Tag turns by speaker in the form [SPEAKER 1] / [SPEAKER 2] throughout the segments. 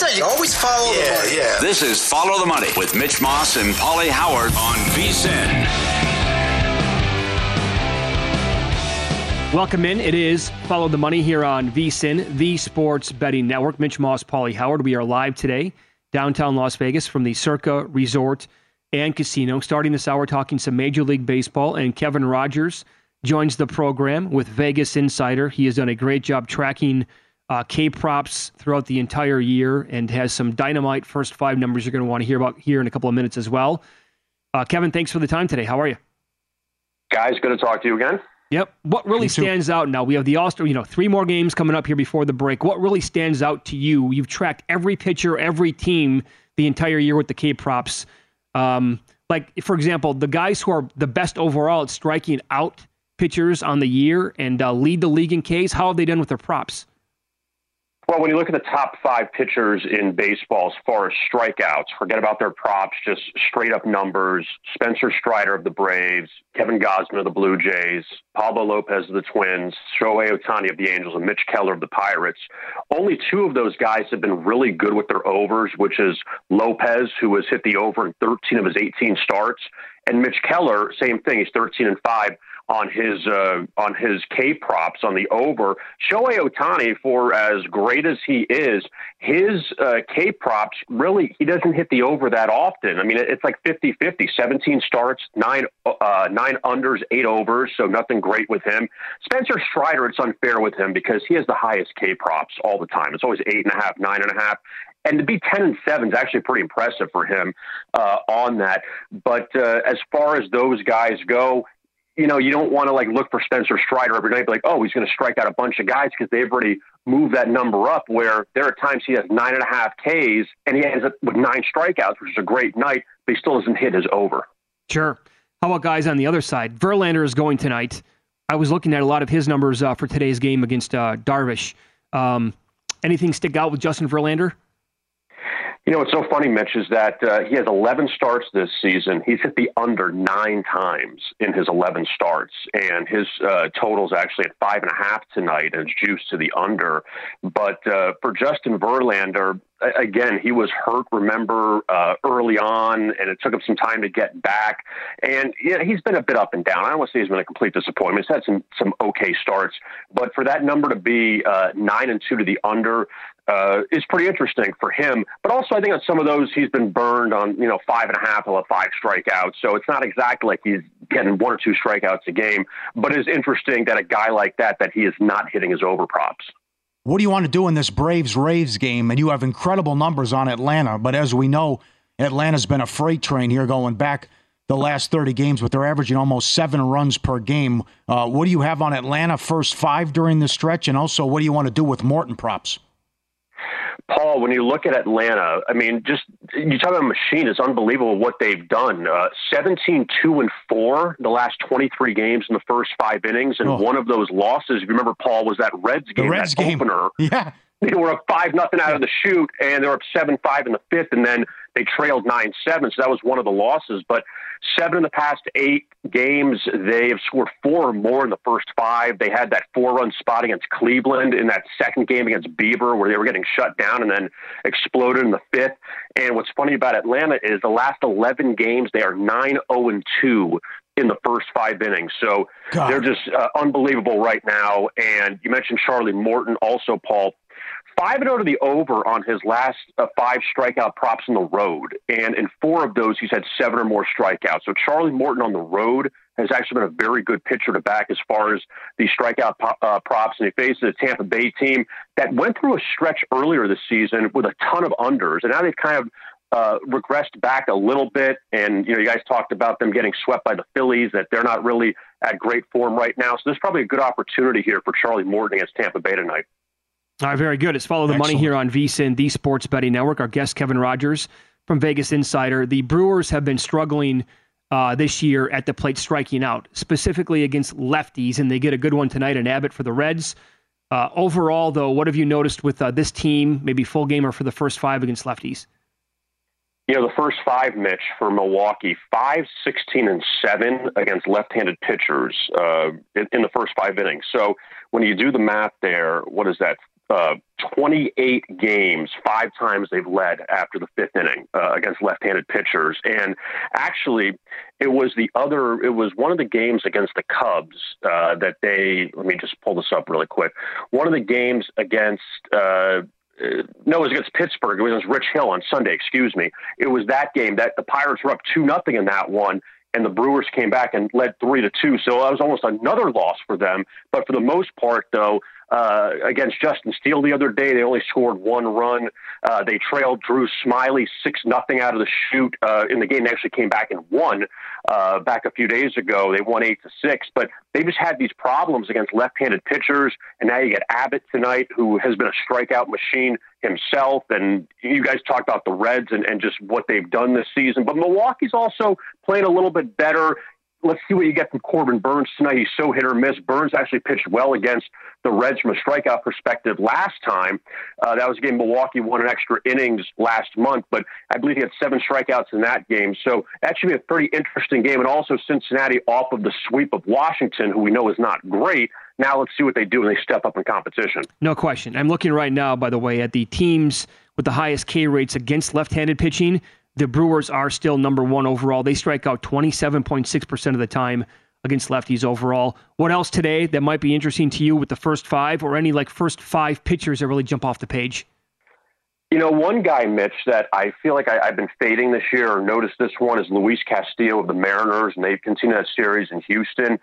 [SPEAKER 1] Money.
[SPEAKER 2] That's what I always say. You always follow the money.
[SPEAKER 1] yeah.
[SPEAKER 3] This is Follow the Money with Mitch Moss and Pauly Howard on VSIN.
[SPEAKER 4] Welcome in. It is Follow the Money here on VSIN, the Sports Betting Network. Mitch Moss, Pauly Howard. We are live today, downtown Las Vegas, from the Circa Resort and Casino. Starting this hour, talking some Major League Baseball, and Kevin Rogers joins the program with Vegas Insider. He has done a great job tracking uh, K props throughout the entire year and has some dynamite first five numbers you're going to want to hear about here in a couple of minutes as well. Uh, Kevin, thanks for the time today. How are you?
[SPEAKER 5] Guys, good to talk to you again.
[SPEAKER 4] Yep. What really stands out now? We have the All Star, you know, three more games coming up here before the break. What really stands out to you? You've tracked every pitcher, every team the entire year with the K props. Um, like, for example, the guys who are the best overall at striking out pitchers on the year and uh, lead the league in Ks, how have they done with their props?
[SPEAKER 5] Well, when you look at the top five pitchers in baseball as far as strikeouts, forget about their props, just straight up numbers. Spencer Strider of the Braves, Kevin Gausman of the Blue Jays, Pablo Lopez of the Twins, Shohei Ohtani of the Angels, and Mitch Keller of the Pirates. Only two of those guys have been really good with their overs, which is Lopez, who has hit the over in 13 of his 18 starts, and Mitch Keller, same thing. He's 13 and 5 on his uh, on his K props on the over. Shohei Ohtani, for as great as he is, his uh, K props really he doesn't hit the over that often. I mean, it's like 50-50, 17 starts, nine uh, nine unders, eight overs, so nothing great with him. Spencer Strider, it's unfair with him because he has the highest K props all the time. It's always eight and a half, nine and a half and to be 10 and 7 is actually pretty impressive for him uh, on that. But uh, as far as those guys go, you know, you don't want to like look for Spencer Strider every night, be like, oh, he's going to strike out a bunch of guys because they've already moved that number up. Where there are times he has nine and a half Ks and he ends up with nine strikeouts, which is a great night, but he still doesn't hit his over.
[SPEAKER 4] Sure. How about guys on the other side? Verlander is going tonight. I was looking at a lot of his numbers uh, for today's game against uh, Darvish. Um, anything stick out with Justin Verlander?
[SPEAKER 5] You know, what's so funny, Mitch, is that uh, he has 11 starts this season. He's hit the under nine times in his 11 starts, and his uh, total's actually at five and a half tonight, and it's juiced to the under. But uh, for Justin Verlander, again, he was hurt, remember, uh, early on, and it took him some time to get back. And yeah, he's been a bit up and down. I don't want to say he's been a complete disappointment. He's had some some okay starts, but for that number to be uh, nine and two to the under, uh, is pretty interesting for him. But also, I think on some of those, he's been burned on, you know, five and a half or five strikeouts. So it's not exactly like he's getting one or two strikeouts a game. But it's interesting that a guy like that, that he is not hitting his over props.
[SPEAKER 6] What do you want to do in this Braves Rays game? And you have incredible numbers on Atlanta. But as we know, Atlanta's been a freight train here going back the last 30 games, but they're averaging almost seven runs per game. Uh, what do you have on Atlanta first five during the stretch? And also, what do you want to do with Morton props?
[SPEAKER 5] Paul, when you look at Atlanta, I mean, just you talk about a machine. It's unbelievable what they've done. Uh, 17, 2, and 4 the last 23 games in the first five innings. And oh. one of those losses, if you remember, Paul, was that Reds game,
[SPEAKER 6] the Reds
[SPEAKER 5] that
[SPEAKER 6] game.
[SPEAKER 5] opener.
[SPEAKER 6] Yeah.
[SPEAKER 5] They were up 5 nothing out of the chute, and they were up 7 5 in the fifth. And then they trailed 9 7. So that was one of the losses. But seven in the past eight games, they have scored four or more in the first five. They had that four run spot against Cleveland in that second game against Bieber where they were getting shut down and then exploded in the fifth. And what's funny about Atlanta is the last 11 games, they are 9 0 2 in the first five innings. So God. they're just uh, unbelievable right now. And you mentioned Charlie Morton also, Paul. 5 and 0 to the over on his last uh, five strikeout props on the road. And in four of those, he's had seven or more strikeouts. So Charlie Morton on the road has actually been a very good pitcher to back as far as the strikeout uh, props. And he faces a Tampa Bay team that went through a stretch earlier this season with a ton of unders. And now they've kind of uh, regressed back a little bit. And, you know, you guys talked about them getting swept by the Phillies, that they're not really at great form right now. So there's probably a good opportunity here for Charlie Morton against Tampa Bay tonight.
[SPEAKER 4] All right, very good. It's Follow the Excellent. Money here on VSIN, the Sports Betting Network. Our guest, Kevin Rogers from Vegas Insider. The Brewers have been struggling uh, this year at the plate, striking out, specifically against lefties, and they get a good one tonight in Abbott for the Reds. Uh, overall, though, what have you noticed with uh, this team, maybe full gamer for the first five against lefties?
[SPEAKER 5] You know, the first five, Mitch, for Milwaukee, 5, 16, and 7 against left handed pitchers uh, in, in, the first five innings. So when you do the math there, what is that? Uh, 28 games, five times they've led after the fifth inning uh, against left-handed pitchers. And actually, it was the other. It was one of the games against the Cubs uh, that they. Let me just pull this up really quick. One of the games against. Uh, no, it was against Pittsburgh. It was against Rich Hill on Sunday. Excuse me. It was that game that the Pirates were up two nothing in that one, and the Brewers came back and led three to two. So that was almost another loss for them. But for the most part, though, uh, against Justin Steele the other day. They only scored one run. Uh, they trailed Drew Smyly six nothing out of the chute uh, in the game. They actually came back and won uh, back a few days ago. They won eight to six, but they just had these problems against left-handed pitchers. And now you get Abbott tonight, who has been a strikeout machine himself. And you guys talked about the Reds and, and just what they've done this season. But Milwaukee's also playing a little bit better let's see what you get from Corbin Burnes tonight. He's so hit or miss. Burnes actually pitched well against the Reds from a strikeout perspective last time. Uh, that was a game Milwaukee won an extra innings last month, but I believe he had seven strikeouts in that game. So that should be a pretty interesting game. And also Cincinnati off of the sweep of Washington, who we know is not great. Now let's see what they do when they step up in competition.
[SPEAKER 4] No question. I'm looking right now, by the way, at the teams with the highest K rates against left-handed pitching the Brewers are still number one overall. They strike out 27.6% of the time against lefties overall. What else today that might be interesting to you with the first five or any like first five pitchers that really jump off the page?
[SPEAKER 5] You know, one guy, Mitch, that I feel like I, have been fading this year or noticed this one is Luis Castillo of the Mariners, and they've continued that series in Houston.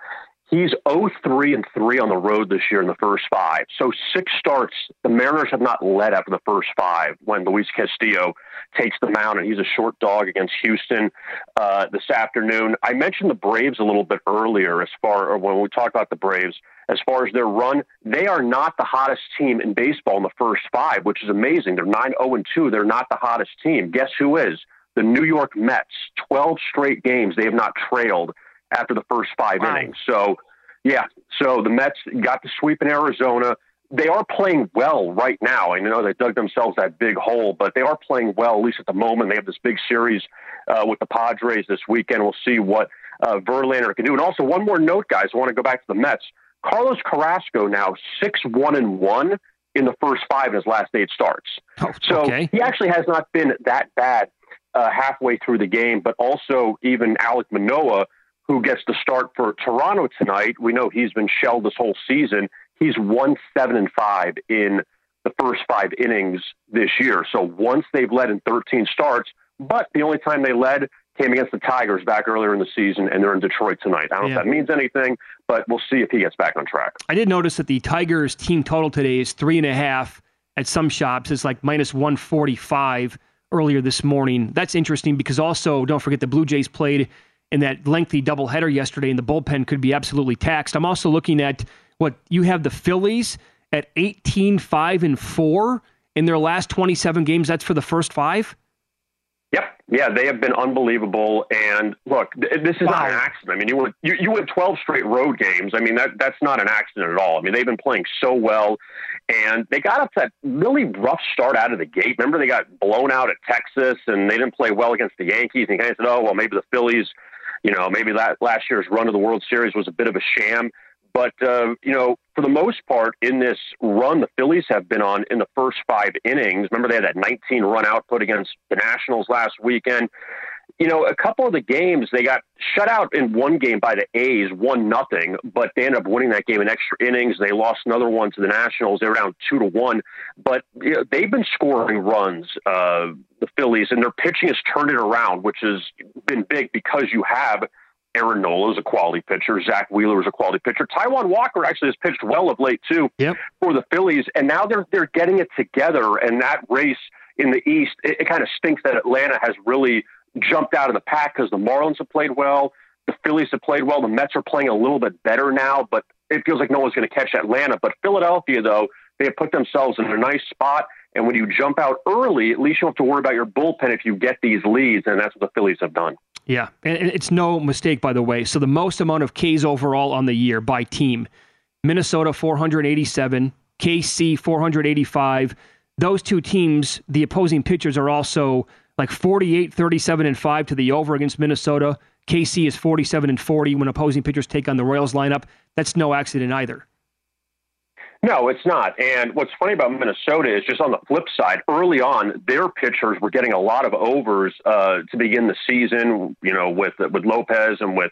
[SPEAKER 5] He's 0-3 and 3 on the road this year in the first five. So six starts. The Mariners have not led after the first five when Luis Castillo takes the mound, and he's a short dog against Houston uh, this afternoon. I mentioned the Braves a little bit earlier as far when we talked about the Braves. As far as their run, they are not the hottest team in baseball in the first five, which is amazing. They're 9 0 2. They're not the hottest team. Guess who is? The New York Mets. 12 straight games they have not trailed after the first five wow. innings. So, yeah, so the Mets got the sweep in Arizona. They are playing well right now. I know they dug themselves that big hole, but they are playing well, at least at the moment. They have this big series uh, with the Padres this weekend. We'll see what uh, Verlander can do. And also, one more note, guys. I want to go back to the Mets. Carlos Carrasco now 6 1 and 1 in the first five in his last eight starts.
[SPEAKER 4] Oh,
[SPEAKER 5] so
[SPEAKER 4] okay.
[SPEAKER 5] he actually has not been that bad uh, halfway through the game, but also even Alek Manoah who gets to start for Toronto tonight. We know he's been shelled this whole season. He's one seven and five in the first five innings this year. So once they've led in 13 starts, but the only time they led came against the Tigers back earlier in the season, and they're in Detroit tonight. I don't yeah. know if that means anything, but we'll see if he gets back on track.
[SPEAKER 4] I did notice that the Tigers team total today is three and a half. At some shops, it's like minus 145 earlier this morning. That's interesting because also, don't forget, the Blue Jays played in that lengthy doubleheader yesterday, and the bullpen could be absolutely taxed. I'm also looking at what you have the Phillies at 18, 5, and 4 in their last 27 games. That's for the first five.
[SPEAKER 5] Yep. Yeah, they have been unbelievable. And look, this is wow. not an accident. I mean, you went you, you went 12 straight road games. I mean, that that's not an accident at all. I mean, they've been playing so well, and they got up that really rough start out of the gate. Remember, they got blown out at Texas, and they didn't play well against the Yankees. And kind of said, "Oh, well, maybe the Phillies." You know, maybe that last year's run of the World Series was a bit of a sham. But, uh, you know, for the most part, in this run the Phillies have been on in the first five innings, remember they had that 19 run output against the Nationals last weekend. You know, a couple of the games they got shut out in one game by the A's, one nothing, but they ended up winning that game in extra innings. They lost another one to the Nationals. They were down two to one, but you know, they've been scoring runs, uh, the Phillies, and their pitching has turned it around, which has been big because you have Aaron Nola is a quality pitcher. Zack Wheeler is a quality pitcher. Taijuan Walker actually has pitched well of late too
[SPEAKER 4] yep.
[SPEAKER 5] for the Phillies, and now they're they're getting it together. And that race in the East, it, it kind of stinks that Atlanta has really jumped out of the pack because the Marlins have played well, the Phillies have played well, the Mets are playing a little bit better now, but it feels like no one's going to catch Atlanta. But Philadelphia, though, they have put themselves in a nice spot. And when you jump out early, at least you don't have to worry about your bullpen if you get these leads, and that's what the Phillies have done.
[SPEAKER 4] Yeah, and it's no mistake, by the way. So the most amount of Ks overall on the year by team Minnesota 487, KC 485. Those two teams, the opposing pitchers are also like 48, 37, and 5 to the over against Minnesota. KC is 47 and 40 when opposing pitchers take on the Royals lineup. That's no accident either.
[SPEAKER 5] No, it's not. And what's funny about Minnesota is just on the flip side, early on, their pitchers were getting a lot of overs uh, to begin the season. You know, with with Lopez and with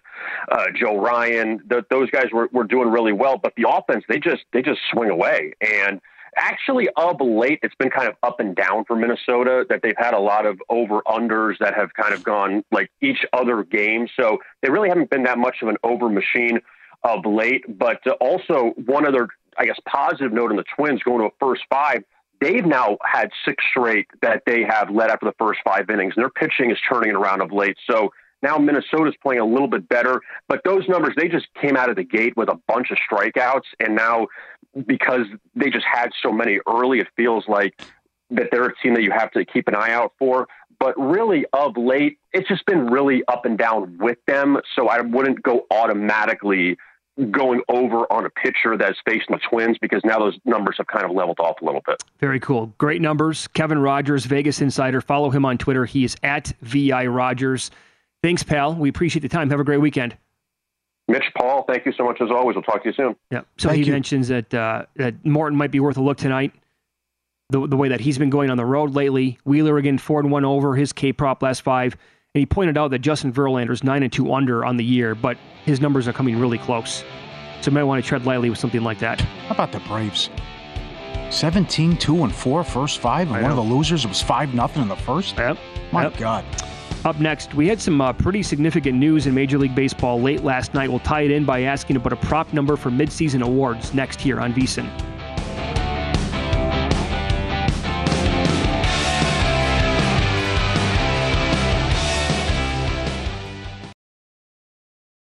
[SPEAKER 5] uh, Joe Ryan, the, those guys were, were doing really well. But the offense, they just they just swing away. And actually, of late, it's been kind of up and down for Minnesota. That they've had a lot of over unders that have kind of gone like each other game. So they really haven't been that much of an over machine of late. But uh, also one other I guess, positive note on the Twins going to a first five. They've now had six straight that they have led after the first five innings, and their pitching is turning it around of late. So now Minnesota's playing a little bit better, but those numbers they just came out of the gate with a bunch of strikeouts, and now because they just had so many early, it feels like that they're a team that you have to keep an eye out for. But really, of late, it's just been really up and down with them. So I wouldn't go automatically going over on a pitcher that's facing the Twins because now those numbers have kind of leveled off a little bit.
[SPEAKER 4] Very cool. Great numbers. Kevin Rogers, Vegas Insider. Follow him on Twitter. He is at VI Rogers. Thanks, pal. We appreciate the time. Have a great weekend.
[SPEAKER 5] Mitch Paul, thank you so much as always. We'll talk to you soon.
[SPEAKER 4] Yeah. So thank he you. mentions that uh, that Morton might be worth a look tonight. The, the way that he's been going on the road lately. Wheeler again, four and one over his K prop last five. And he pointed out that Justin Verlander's 9 and 2 under on the year, but his numbers are coming really close. So you might want to tread lightly with something like that.
[SPEAKER 6] How about the Braves? 17 2 and 4 first five, and one of the losers was 5 nothing in the first?
[SPEAKER 4] Yep.
[SPEAKER 6] My
[SPEAKER 4] yep.
[SPEAKER 6] God.
[SPEAKER 4] Up next, we had some uh, pretty significant news in Major League Baseball late last night. We'll tie it in by asking about a prop number for midseason awards next here on VSIN.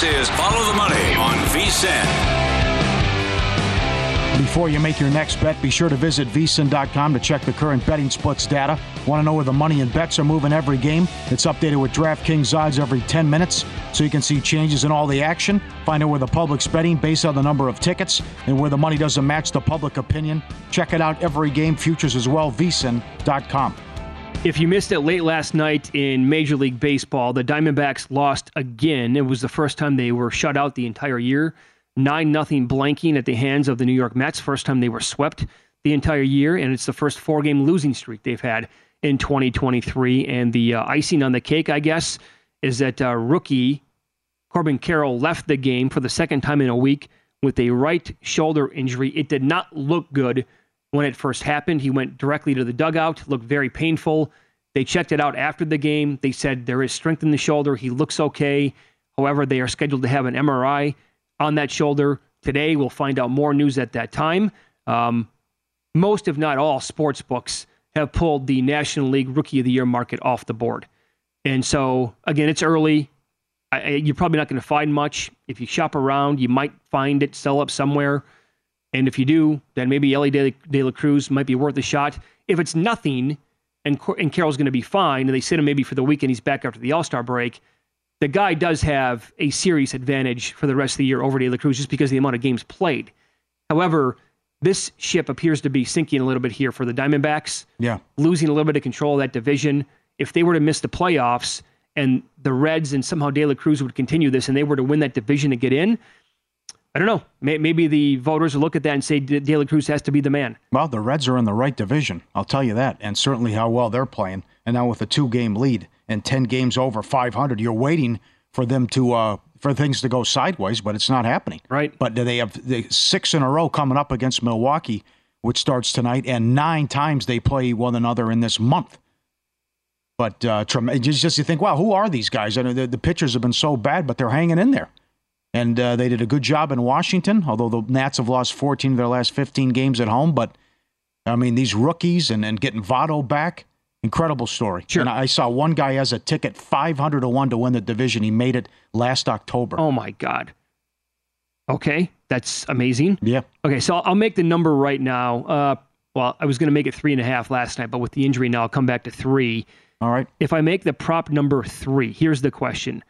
[SPEAKER 3] This is Follow the Money on VSIN.
[SPEAKER 6] Before you make your next bet, be sure to visit vsin.com to check the current betting splits data. Want to know where the money and bets are moving every game? It's updated with DraftKings odds every 10 minutes, so you can see changes in all the action. Find out where the public's betting based on the number of tickets and where the money doesn't match the public opinion. Check it out every game, futures as well, vsin.com.
[SPEAKER 4] If you missed it late last night in Major League Baseball, the Diamondbacks lost again. It was the first time they were shut out the entire year. 9 nothing blanking at the hands of the New York Mets. First time they were swept the entire year, and it's the first four game losing streak they've had in 2023. And the uh, icing on the cake, I guess, is that uh, rookie Corbin Carroll left the game for the second time in a week with a right shoulder injury. It did not look good when it first happened. He went directly to the dugout, looked very painful. They checked it out after the game. They said there is strength in the shoulder. He looks okay. However, they are scheduled to have an MRI on that shoulder today. We'll find out more news at that time. Um, most, if not all, sports books have pulled the National League Rookie of the Year market off the board. And so, again, it's early. I, you're probably not going to find much. If you shop around, you might find it sell up somewhere. And if you do, then maybe Elly De, De La Cruz might be worth a shot. If it's nothing and, and Carroll's going to be fine and they sit him maybe for the weekend, he's back after the All Star break, the guy does have a serious advantage for the rest of the year over De La Cruz just because of the amount of games played. However, this ship appears to be sinking a little bit here for the Diamondbacks.
[SPEAKER 6] Yeah.
[SPEAKER 4] Losing a little bit of control of that division. If they were to miss the playoffs and the Reds and somehow De La Cruz would continue this and they were to win that division to get in, I don't know. Maybe the voters will look at that and say De La Cruz has to be the man.
[SPEAKER 6] Well, the Reds are in the right division. I'll tell you that. And certainly how well they're playing. And now with a two game lead and 10 games over 500, you're waiting for them to uh, for things to go sideways, but it's not happening.
[SPEAKER 4] Right.
[SPEAKER 6] But they have six in a row coming up against Milwaukee, which starts tonight, and nine times they play one another in this month. But uh, just, you think, wow, who are these guys? I mean, the, the pitchers have been so bad, but they're hanging in there. And uh, they did a good job in Washington, although the Nats have lost 14 of their last 15 games at home. But, I mean, these rookies and, and getting Votto back, incredible story.
[SPEAKER 4] Sure.
[SPEAKER 6] And I saw one guy has a ticket 500 to 1 to win the division. He made it last October.
[SPEAKER 4] Oh, my God. Okay. That's amazing.
[SPEAKER 6] Yeah.
[SPEAKER 4] Okay. So I'll make the number right now. Uh, well, I was going to make it three and a half last night, but with the injury now, I'll come back to three.
[SPEAKER 6] All right.
[SPEAKER 4] If I make the prop number three, here's the question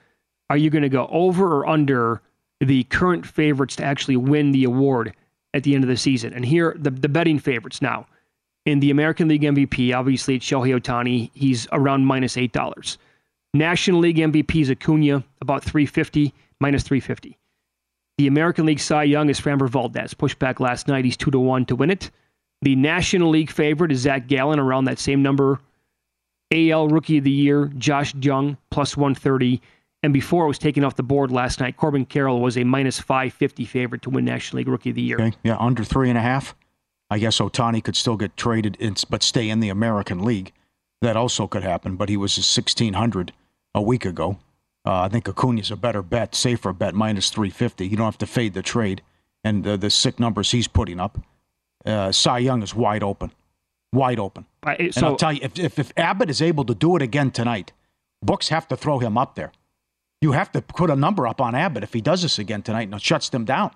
[SPEAKER 4] Are you going to go over or under the current favorites to actually win the award at the end of the season? And here, the, the betting favorites now. In the American League MVP, obviously it's Shohei Ohtani. He's around $8. National League MVP is Acuna, about 350, minus 350. The American League Cy Young is Framber Valdez. Pushed back last night. He's 2 to 1 to win it. The National League favorite is Zac Gallen, around that same number. AL Rookie of the Year, Josh Jung, plus 130. And before it was taken off the board last night, Corbin Carroll was a minus 550 favorite to win National League Rookie of the Year.
[SPEAKER 6] Okay. Yeah, under three and a half. I guess Ohtani could still get traded, in, but stay in the American League. that also could happen. But he was a 1600 a week ago. Uh, I think Acuna's a better bet, safer bet, minus 350. You don't have to fade the trade. And the, the sick numbers he's putting up. Uh, Cy Young is wide open. Wide open.
[SPEAKER 4] I-
[SPEAKER 6] and I'll tell you, if, if, if Abbott is able to do it again tonight, books have to throw him up there. You have to put a number up on Abbott if he does this again tonight and it shuts them down.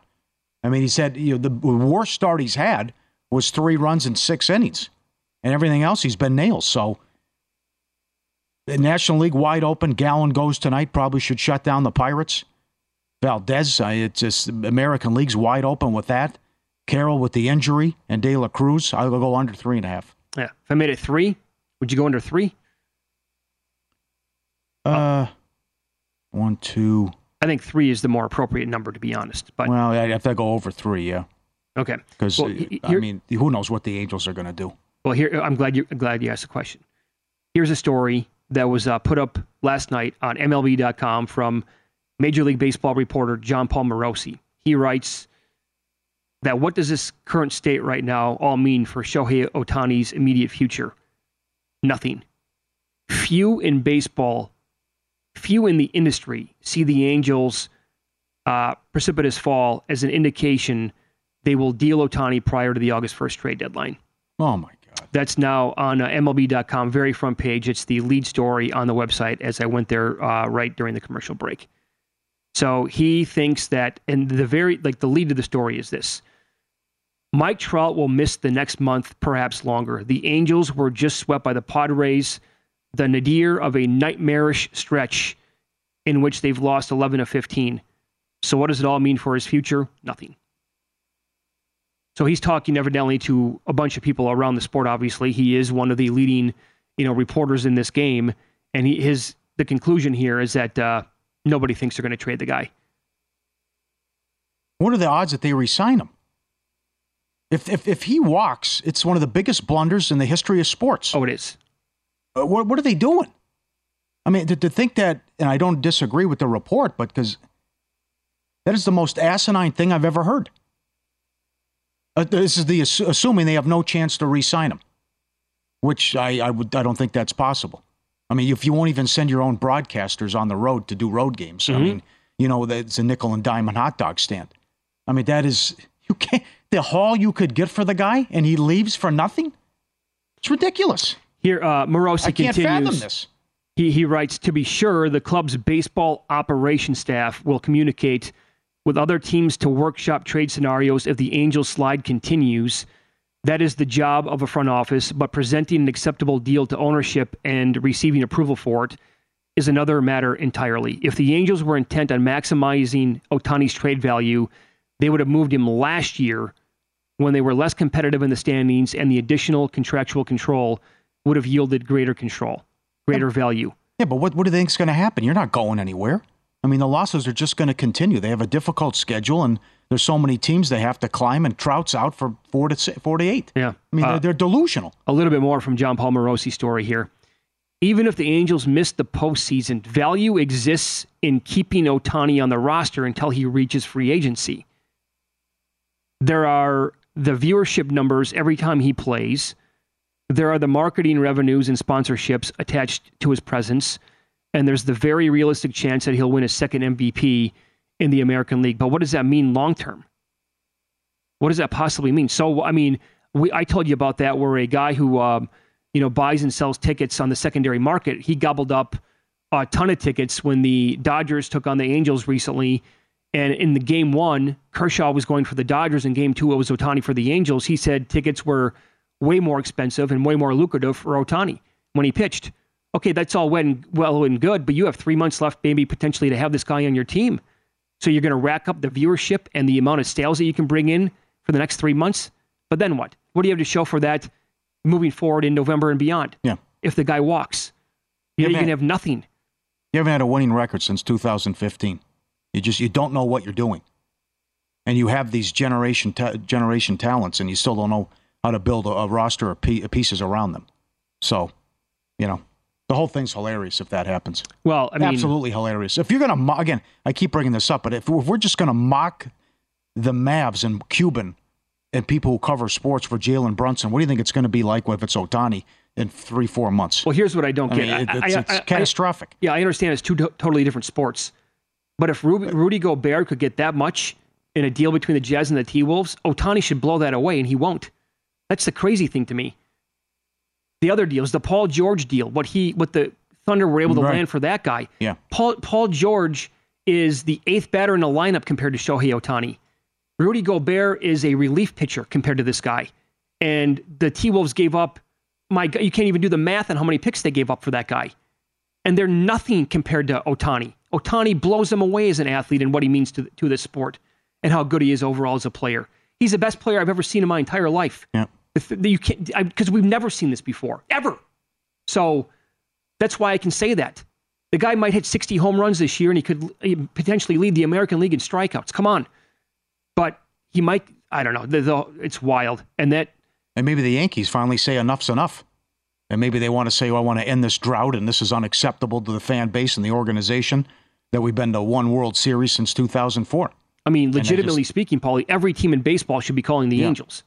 [SPEAKER 6] I mean, he said you know, the worst start he's had was three runs in six innings, and everything else he's been nails. So the National League wide open. Gallen goes tonight. Probably should shut down the Pirates. Valdez, uh, it's just American League's wide open with that. Carroll with the injury and De La Cruz. I'll go under three and a half.
[SPEAKER 4] yeah, if I made it three, would you go under three?
[SPEAKER 6] Uh, one, two.
[SPEAKER 4] I think three is the more appropriate number, to be honest. But
[SPEAKER 6] Well, if I have to go over three, yeah.
[SPEAKER 4] okay,
[SPEAKER 6] Because
[SPEAKER 4] Well,
[SPEAKER 6] I mean, who knows what the Angels are going to do?
[SPEAKER 4] Well, here I'm glad you I'm glad you asked the question. Here's a story that was uh, put up last night on MLB.com from Major League Baseball reporter Jon Paul Morosi. He writes that what does this current state right now all mean for Shohei Ohtani's immediate future? Nothing. Few in baseball, few in the industry see the Angels' uh, precipitous fall as an indication they will deal Ohtani prior to the August 1st trade deadline.
[SPEAKER 6] Oh my God!
[SPEAKER 4] That's now on uh, MLB.com, very front page. It's the lead story on the website as I went there uh, right during the commercial break. So he thinks that, and the very, like the lead of the story is this Mike Trout will miss the next month, perhaps longer. The Angels were just swept by the Padres, the nadir of a nightmarish stretch in which they've lost 11 of 15. So, what does it all mean for his future? Nothing. So he's talking evidently to a bunch of people around the sport. Obviously, he is one of the leading, you know, reporters in this game, and he, his the conclusion here is that uh, nobody thinks they're going to trade the guy.
[SPEAKER 6] What are the odds that they resign him? If, if if he walks, it's one of the biggest blunders in the history of sports.
[SPEAKER 4] Oh, it is.
[SPEAKER 6] Uh, what what are they doing? I mean, to, to think that, and I don't disagree with the report, but because that is the most asinine thing I've ever heard. Uh, this is the assuming they have no chance to re-sign him, which I I would I don't think that's possible. I mean, if you won't even send your own broadcasters on the road to do road games, I
[SPEAKER 4] Mhm.
[SPEAKER 6] mean, you know, that's a nickel and dime and hot dog stand. I mean, that is you can't the haul you could get for the guy, and he leaves for nothing. It's ridiculous.
[SPEAKER 4] Here, uh, Morosi
[SPEAKER 6] I can't
[SPEAKER 4] continues.
[SPEAKER 6] fathom this.
[SPEAKER 4] He, he writes, to be sure, the club's baseball operation staff will communicate with other teams to workshop trade scenarios if the Angels slide continues. That is the job of a front office, but presenting an acceptable deal to ownership and receiving approval for it is another matter entirely. If the Angels were intent on maximizing Ohtani's trade value, they would have moved him last year when they were less competitive in the standings and the additional contractual control would have yielded greater control, greater value.
[SPEAKER 6] Yeah, but what, what do they think's going to happen? You're not going anywhere. I mean, the losses are just going to continue. They have a difficult schedule, and there's so many teams they have to climb, and Trout's out for four to si- four to eight.
[SPEAKER 4] Yeah.
[SPEAKER 6] I mean,
[SPEAKER 4] Uh,
[SPEAKER 6] they're, they're delusional.
[SPEAKER 4] a little bit more from Jon Paul Morosi's story here. Even if the Angels miss the postseason, value exists in keeping Ohtani on the roster until he reaches free agency. There are the viewership numbers every time he plays. There are the marketing revenues and sponsorships attached to his presence. And there's the very realistic chance that he'll win a second MVP in the American League. But what does that mean long term? What does that possibly mean? So, I mean, we, I told you about that where a guy who, um, you know, buys and sells tickets on the secondary market, he gobbled up a ton of tickets when the Dodgers took on the Angels recently. And in the game one, Kershaw was going for the Dodgers. In game two, it was Ohtani for the Angels. He said tickets were way more expensive and way more lucrative for Ohtani when he pitched. Okay, that's all well and, well and good, but you have three months left, maybe potentially, to have this guy on your team. So you're going to rack up the viewership and the amount of sales that you can bring in for the next three months. But then what? What do you have to show for that moving forward in November and beyond?
[SPEAKER 6] Yeah.
[SPEAKER 4] If the guy walks, you know, you can have nothing.
[SPEAKER 6] You haven't had a winning record since 2015. You just you don't know what you're doing, and you have these generation ta- generation talents, and you still don't know how to build a, a roster of pieces around them. So, you know, the whole thing's hilarious if that happens.
[SPEAKER 4] Well, I mean,
[SPEAKER 6] Absolutely hilarious. If you're gonna mo- again, I keep bringing this up, but if, if we're just gonna mock the Mavs and Cuban and people who cover sports for Jalen Brunson, what do you think it's going to be like if it's Ohtani in three, four months.
[SPEAKER 4] Well, here's what I don't
[SPEAKER 6] I
[SPEAKER 4] get.
[SPEAKER 6] mean, it-
[SPEAKER 4] I-
[SPEAKER 6] it's,
[SPEAKER 4] I-
[SPEAKER 6] it's
[SPEAKER 4] I-
[SPEAKER 6] catastrophic.
[SPEAKER 4] yeah, I understand it's two to- totally different sports. But if Rudy, Rudy Gobert could get that much in a deal between the Jazz and the T Wolves, Ohtani should blow that away, and he won't. That's the crazy thing to me. The other deals, the Paul George deal, what he, what the Thunder were able to
[SPEAKER 6] Right.
[SPEAKER 4] land for that guy.
[SPEAKER 6] Yeah.
[SPEAKER 4] Paul Paul George is the eighth batter in the lineup compared to Shohei Ohtani. Rudy Gobert is a relief pitcher compared to this guy. And the T Wolves gave up, my you can't even do the math on how many picks they gave up for that guy. And they're nothing compared to Ohtani. Ohtani blows them away as an athlete and what he means to, to this sport and how good he is overall as a player. He's the best player I've ever seen in my entire life.
[SPEAKER 6] Yeah.
[SPEAKER 4] You can't because we've never seen this before, ever. So that's why I can say that. The guy might hit 60 home runs this year and he could uh, potentially lead the American League in strikeouts. Come on. But he might, I don't know. The, the, it's wild. And that,
[SPEAKER 6] And maybe the Yankees finally say enough's enough. And maybe they want to say, oh, I want to end this drought and this is unacceptable to the fan base and the organization that we've been to one World Series since 2004.
[SPEAKER 4] I mean, legitimately
[SPEAKER 6] just-
[SPEAKER 4] speaking, Pauly, every team in baseball should be calling the
[SPEAKER 6] Yeah.
[SPEAKER 4] Angels.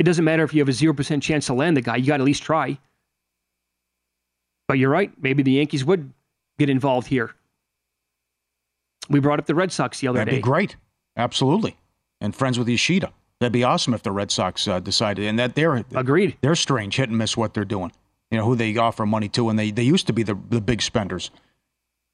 [SPEAKER 4] It doesn't matter if you have a 0% chance to land the guy. You got to at least try. But you're right. Maybe the Yankees would get involved here. We brought up the Red Sox the other day.
[SPEAKER 6] That'd be great. Absolutely. And friends with Yoshida. That'd be awesome if the Red Sox uh, decided. And that they're
[SPEAKER 4] Agreed.
[SPEAKER 6] they're strange, hit and miss what they're doing. You know who they offer money to, and they they used to be the the big spenders.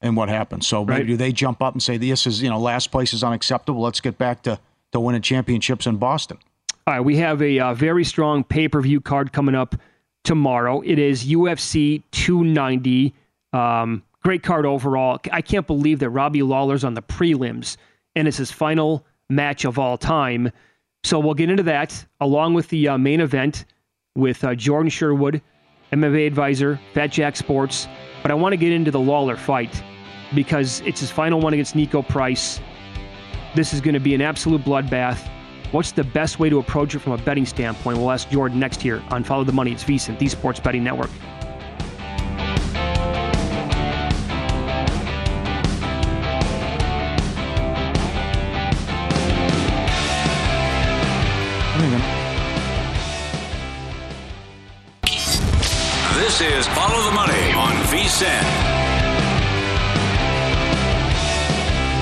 [SPEAKER 6] And what happens? So maybe
[SPEAKER 4] Right.
[SPEAKER 6] do they jump up and say this is you know last place is unacceptable? Let's get back to to winning championships in Boston.
[SPEAKER 4] All right, we have a uh, very strong pay per view card coming up tomorrow. It is UFC 290. Um, great card overall. I can't believe that Robbie Lawler's on the prelims and it's his final match of all time. So we'll get into that along with the uh, main event with uh, Jordan Sherwood, MMA advisor, Fat Jack Sports. But I want to get into the Lawler fight because it's his final one against Niko Price. This is going to be an absolute bloodbath. What's the best way to approach it from a betting standpoint? We'll ask Jordan next here on Follow the Money. It's VSiN, the Sports Betting Network.
[SPEAKER 6] I mean,
[SPEAKER 3] This is Follow the Money on VSIN.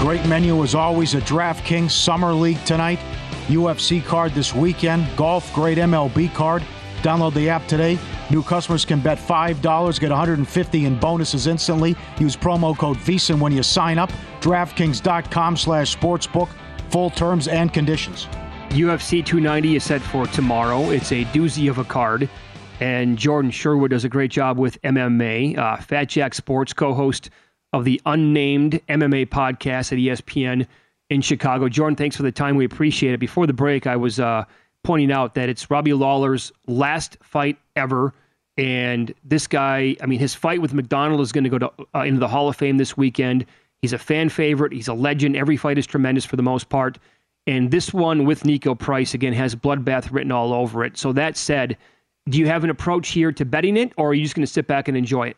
[SPEAKER 6] Great menu as always at DraftKings Summer League tonight. UFC card this weekend. Golf, great MLB card. Download the app today. New customers can bet $5, get 150 in bonuses instantly. Use promo code VSIN when you sign up. DraftKings.com slash sportsbook. Full terms and conditions.
[SPEAKER 4] UFC 290 is set for tomorrow. It's a doozy of a card. And Jordan Sherwood does a great job with MMA. Uh, Fat Jack Sports, co host of the unnamed MMA podcast at ESPN in Chicago. Jordan, thanks for the time. We appreciate it. Before the break, I was uh, pointing out that it's Robbie Lawler's last fight ever. And this guy, I mean, his fight with MacDonald is going to go to, uh, into the Hall of Fame this weekend. He's a fan favorite. He's a legend. Every fight is tremendous for the most part. And this one with Niko Price, again, has bloodbath written all over it. So that said, do you have an approach here to betting it, or are you just going to sit back and enjoy it?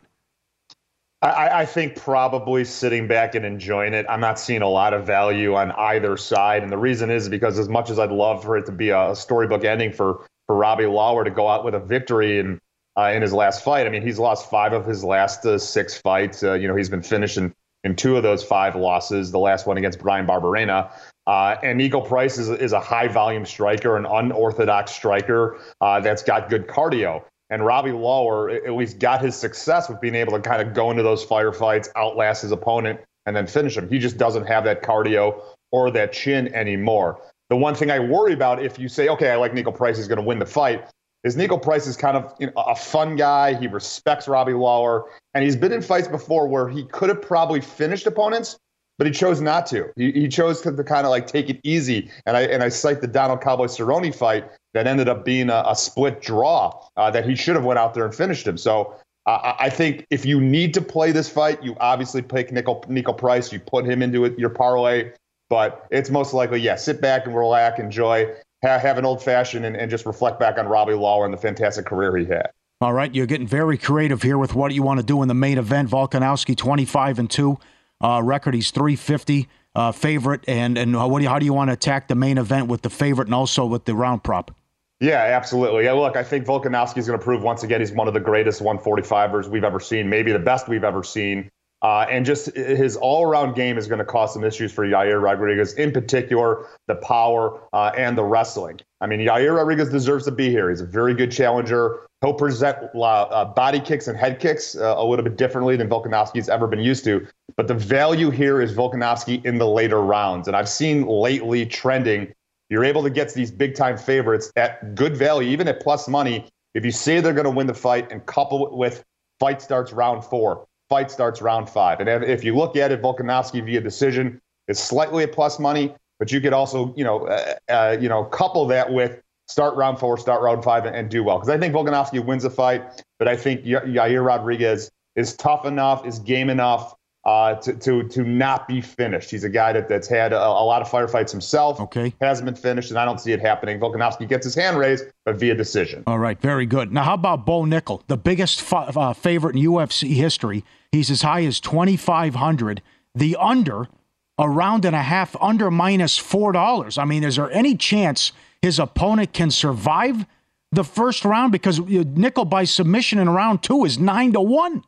[SPEAKER 7] I, I think probably sitting back and enjoying it. I'm not seeing a lot of value on either side, and the reason is because as much as I'd love for it to be a storybook ending for for Robbie Lawler to go out with a victory in uh, in his last fight, I mean he's lost five of his last uh, six fights. Uh, you know he's been finishing in two of those five losses. The last one against Bryan Barberena. Uh, and Niko Price is, is a high volume striker, an unorthodox striker uh, that's got good cardio. And Robbie Lawler at least got his success with being able to kind of go into those firefights, outlast his opponent, and then finish him. He just doesn't have that cardio or that chin anymore. The one thing I worry about if you say, okay, I like Niko Price, he's going to win the fight, is Niko Price is kind of you know, a fun guy. He respects Robbie Lawler, and he's been in fights before where he could have probably finished opponents, but he chose not to. He, he chose to, to kind of like take it easy. And I and I cite the Donald Cowboy Cerrone fight that ended up being a, a split draw uh, that he should have went out there and finished him. So uh, I think if you need to play this fight, you obviously pick Niko, Niko Price. You put him into it, your parlay. But it's most likely, yeah, sit back and relax, enjoy, have, have an old fashioned, and, and just reflect back on Robbie Lawler and the fantastic career he had.
[SPEAKER 6] All right, you're getting very creative here with what you want to do in the main event. Volkanovski, 25 and two uh, record. He's 350 uh, favorite. And and what do you, how do you want to attack the main event with the favorite and also with the round prop?
[SPEAKER 7] Yeah, absolutely. Yeah, look, I think Volkanovski is going to prove once again he's one of the greatest 145ers we've ever seen, maybe the best we've ever seen. Uh, and just his all-around game is going to cause some issues for Yair Rodriguez, in particular the power uh, and the wrestling. I mean, Yair Rodriguez deserves to be here. He's a very good challenger. He'll present uh, body kicks and head kicks uh, a little bit differently than Volkanovski's ever been used to. But the value here is Volkanovski in the later rounds, and I've seen lately trending. You're able to get these big-time favorites at good value, even at plus money, if you say they're going to win the fight and couple it with fight starts round four fight starts round five. And if you look at it, Volkanovski via decision is slightly a plus money, but you could also, you know, uh, uh, you know, couple that with start round four, start round five, and, and do well. Because I think Volkanovski wins a fight, but I think Yair Rodriguez is tough enough, is game enough, uh, to, to to not be finished. He's a guy that, that's had a, a, lot of firefights himself.
[SPEAKER 6] Okay.
[SPEAKER 7] Hasn't been finished, and I don't see it happening. Volkanovski gets his hand raised, but via decision.
[SPEAKER 6] All right, very good. Now, how about Bo Nickal, the biggest fa- uh, favorite in UFC history? He's as high as 2,500. The under, a round and a half, under minus $4. I mean, is there any chance his opponent can survive the first round? Because Nickal by submission in round two is 9 to 1.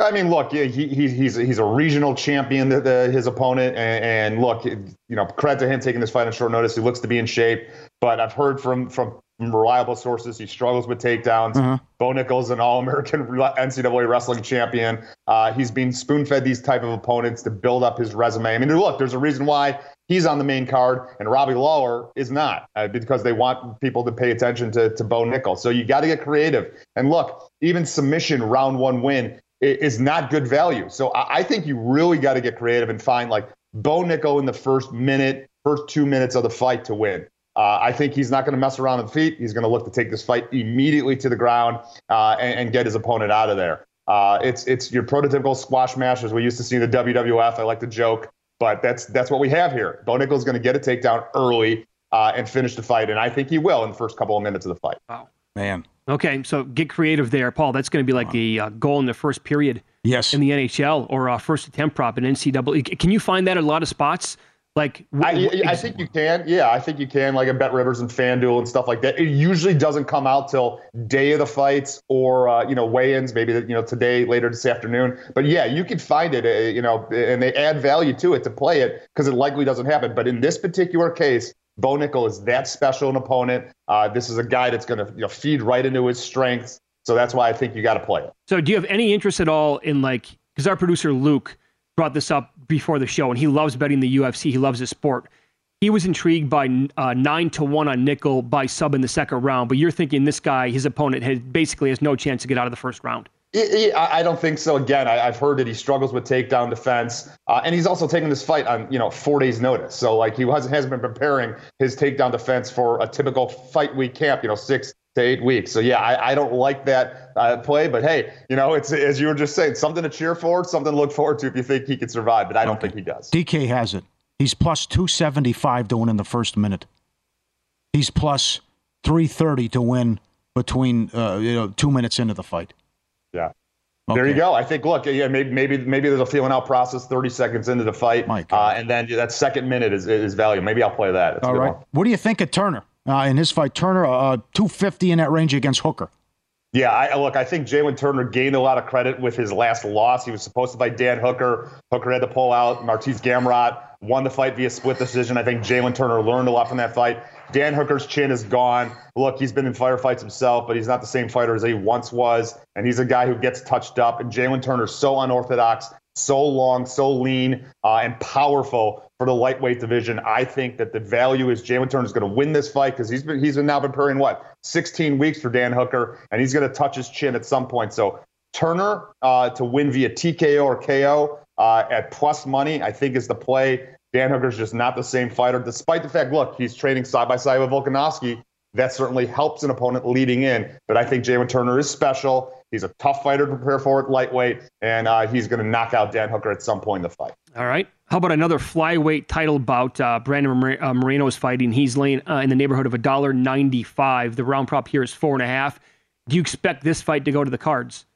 [SPEAKER 7] I mean, look, he, he, he's he's a regional champion, the, the, his opponent, and, and, look, you know, credit to him taking this fight on short notice. He looks to be in shape, but I've heard from from reliable sources he struggles with takedowns. Uh-huh. Bo Nickal's an All-American NCAA wrestling champion. Uh, he's been spoon-fed these type of opponents to build up his resume. I mean, look, there's a reason why he's on the main card and Robbie Lawler is not, uh, because they want people to pay attention to to Bo Nickal. So you got to get creative. And look, even submission round one win is not good value. So I think you really got to get creative and find like Bo Nickal in the first minute, first two minutes of the fight to win. Uh, I think he's not going to mess around with the feet. He's going to look to take this fight immediately to the ground uh, and, and, get his opponent out of there. Uh, it's it's your prototypical squash match as we used to see in the WWF. I like to joke, but that's that's what we have here. Bo Nickal's going to get a takedown early uh, and finish the fight, and I think he will in the first couple of minutes of the fight.
[SPEAKER 4] Wow,
[SPEAKER 6] man.
[SPEAKER 4] Okay, so get creative there, Paul. That's going to be like the uh, goal in the first period.
[SPEAKER 6] Yes.
[SPEAKER 4] In the NHL or uh, first attempt prop in NCAA. Can you find that at a lot of spots? Like,
[SPEAKER 7] I, I, think you can. Yeah, I think you can. Like a BetRivers and FanDuel and stuff like that. It usually doesn't come out till day of the fights or uh, you know weigh-ins, maybe you know today, later this afternoon. But yeah, you can find it. Uh, you know, and they add value to it to play it because it likely doesn't happen. But in this particular case, Bo Nickal is that special an opponent. Uh, this is a guy that's going to you know, feed right into his strengths. So that's why I think you got to play it.
[SPEAKER 4] So do you have any interest at all in like because our producer Luke brought this up before the show, and he loves betting the UFC. He loves the sport. He was intrigued by uh, nine to one on Nickal by sub in the second round, but you're thinking this guy, his opponent, has basically has no chance to get out of the first round.
[SPEAKER 7] I don't think so. Again, I, have heard that he struggles with takedown defense, uh, and he's also taking this fight on you know four days' notice. So like he hasn't hasn't been preparing his takedown defense for a typical fight week camp, you know, six to eight weeks. So yeah, I, I don't like that uh, play, but hey, you know, it's as you were just saying, something to cheer for, something to look forward to if you think he can survive. But I don't okay. think he does.
[SPEAKER 6] DK has it. He's plus two seventy five to win in the first minute. He's plus three thirty to win between uh, you know two minutes into the fight.
[SPEAKER 7] Yeah. Okay. There you go. I think. Look, yeah, maybe maybe maybe there's a feeling out process 30 seconds into the fight, uh, and then that second minute is is value. Maybe I'll play that. That's
[SPEAKER 6] All right. One. What do you think of Turner uh, in his fight? Turner, uh, 250 in that range against Hooker.
[SPEAKER 7] Yeah, I, look, I think Jalen Turner gained a lot of credit with his last loss. He was supposed to fight Dan Hooker. Hooker had to pull out. Martins Gamrot won the fight via split decision. I think Jalen Turner learned a lot from that fight. Dan Hooker's chin is gone. Look, he's been in firefights himself, but he's not the same fighter as he once was. And he's a guy who gets touched up. And Jalen Turner's so unorthodox, so long, so lean, uh, and powerful for the lightweight division. I think that the value is Jalen is going to win this fight because he's been, he's been now been preparing what 16 weeks for Dan Hooker, and he's going to touch his chin at some point. So Turner uh, to win via TKO or KO uh, at plus money, I think is the play. Dan Hooker's just not the same fighter, despite the fact, look, he's training side by side with Volkanovski. That certainly helps an opponent leading in. But I think Jalen Turner is special. He's a tough fighter to prepare for at lightweight, and uh, he's going to knock out Dan Hooker at some point in the fight.
[SPEAKER 4] All right. How about another flyweight title bout? Uh, Brandon uh, Moreno is fighting. He's laying uh, in the neighborhood of $1.95. The round prop here is four and a half. Do you expect this fight to go to the cards?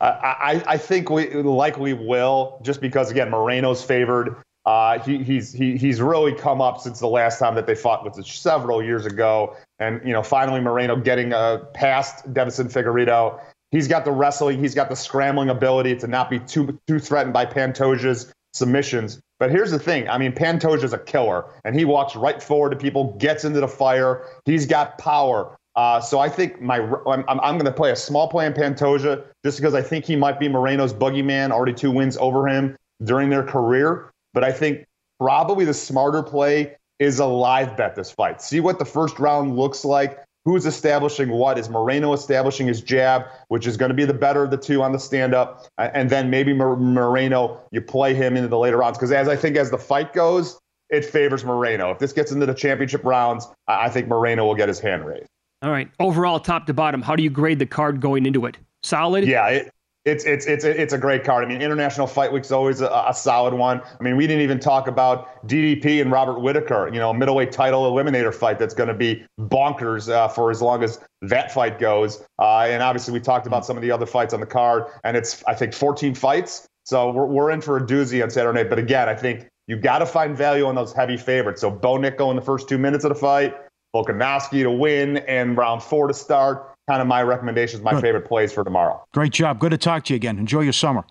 [SPEAKER 7] I, I, think we likely will, just because again Moreno's favored. Uh, he, he's he, he's really come up since the last time that they fought, which is several years ago. and you know finally Moreno getting uh, past Deiveson Figueiredo. He's got the wrestling, he's got the scrambling ability to not be too too threatened by Pantoja's submissions. But here's the thing: I mean, Pantoja's a killer, and he walks right forward to people, gets into the fire. He's got power. Uh, so I think my I'm, I'm going to play a small play in Pantoja just because I think he might be Moreno's boogeyman. Already two wins over him during their career, but I think probably the smarter play is a live bet this fight. See what the first round looks like. Who's establishing what? Is Moreno establishing his jab, which is going to be the better of the two on the stand up? And then maybe Moreno, you play him into the later rounds. Because as I think as the fight goes, it favors Moreno. If this gets into the championship rounds, I think Moreno will get his hand raised.
[SPEAKER 4] All right. Overall, top to bottom, how do you grade the card going into it? Solid?
[SPEAKER 7] Yeah, it, it's it's it's it's a great card. I mean, International Fight Week is always a, a, solid one. I mean, we didn't even talk about DDP and Robert Whitaker. You know, middleweight title eliminator fight that's going to be bonkers uh, for as long as that fight goes. Uh, and obviously, we talked about some of the other fights on the card, and it's I think 14 fights. So we're we're in for a doozy on Saturday night. But again, I think you got to find value on those heavy favorites. So Bo Nickal in the first two minutes of the fight, Volkanovski to win, and round four to start kind of my recommendations, my Good. favorite plays for tomorrow.
[SPEAKER 6] Great job. Good to talk to you again. Enjoy your summer.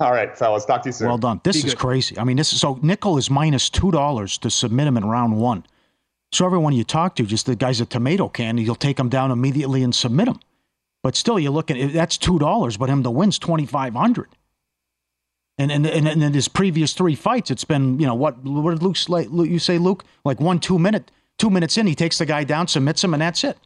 [SPEAKER 7] All right, fellas. Talk to you soon.
[SPEAKER 6] Well done. This Be is good. crazy. I mean, this is so Nickal is minus two dollars to submit him in round one. So everyone you talk to, just the guy's a tomato can, you'll take him down immediately and submit him. But still, you're looking eh, that's two dollars, but him to win's twenty five hundred. And, and and and in his previous three fights, it's been you know what what did Luke you say Luke like one two minute two minutes in he takes the guy down submits him and that's it.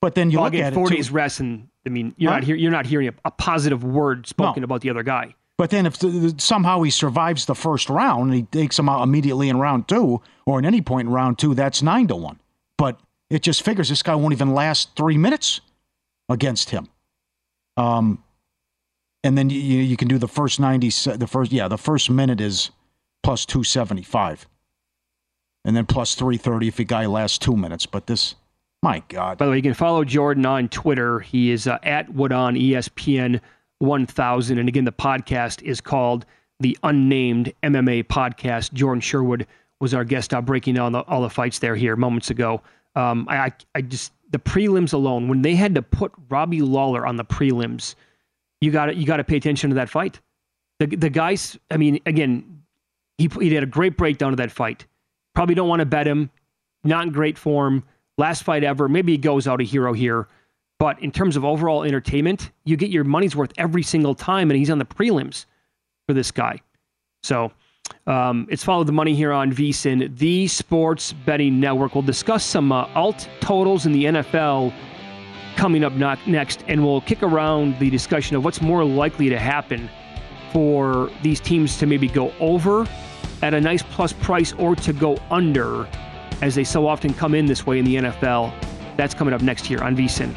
[SPEAKER 6] But then you
[SPEAKER 4] well,
[SPEAKER 6] look
[SPEAKER 4] at
[SPEAKER 6] four
[SPEAKER 4] days rest, and I mean, you're not hear, you're not hearing a, a positive word spoken no. about the other guy.
[SPEAKER 6] But then if the, somehow he survives the first round and he takes him out immediately in round two, or at any point in round two, that's nine to one. But it just figures this guy won't even last three minutes against him. Um, and then you you can do the first ninety the first yeah the first minute is plus two seventy five, and then plus three thirty if the guy lasts two minutes. But this my God.
[SPEAKER 4] By the way, you can follow Jordan on Twitter. He is uh, at Wood on ESPN 1000. And again, the podcast is called the Unnamed MMA Podcast. Jordan Sherwood was our guest uh, breaking down the, all the fights there here moments ago. Um, I, I just, the prelims alone, when they had to put Robbie Lawler on the prelims, you got you got to pay attention to that fight. The, the guys, I mean, again, he, he did a great breakdown of that fight. Probably don't want to bet him. Not in great form last fight ever. Maybe he goes out a hero here. But in terms of overall entertainment, you get your money's worth every single time, and he's on the prelims for this guy. So um, it's follow the money here on VSIN, the sports betting network. We'll discuss some uh, alt totals in the NFL coming up next, and we'll kick around the discussion of what's more likely to happen for these teams to maybe go over at a nice plus price or to go under as they so often come in this way in the NFL. That's coming up next year on VSIN.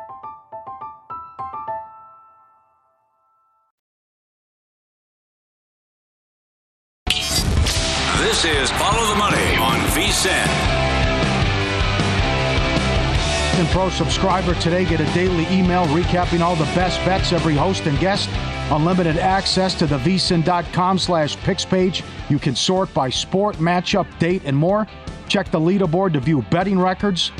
[SPEAKER 3] This is Follow the Money on VSIN.
[SPEAKER 6] And Pro subscriber today get a daily email recapping all the best bets every host and guest. Unlimited access to the vsin.com slash picks page. You can sort by sport, matchup, date, and more. Check the leaderboard to view betting records,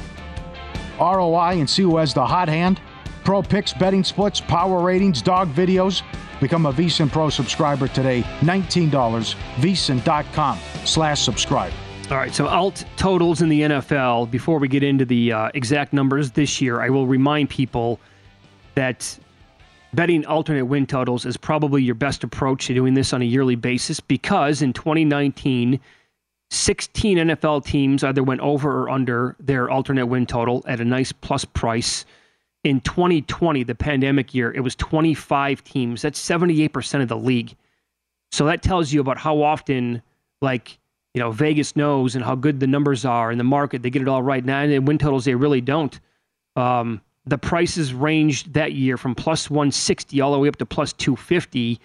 [SPEAKER 6] ROI, and see who has the hot hand. Pro picks, betting splits, power ratings, dog videos. Become a VSIN Pro subscriber today. $19. VSIN.com slash subscribe.
[SPEAKER 4] All right, so alt totals in the NFL. Before we get into the uh, exact numbers this year, I will remind people that betting alternate win totals is probably your best approach to doing this on a yearly basis because in 2019, 16 NFL teams either went over or under their alternate win total at a nice plus price. In 2020, the pandemic year, it was 25 teams. That's 78% of the league. So that tells you about how often, like, you know, Vegas knows and how good the numbers are in the market. They get it all right. Now, And in win totals, they really don't. Um, the prices ranged that year from plus 160 all the way up to plus 250.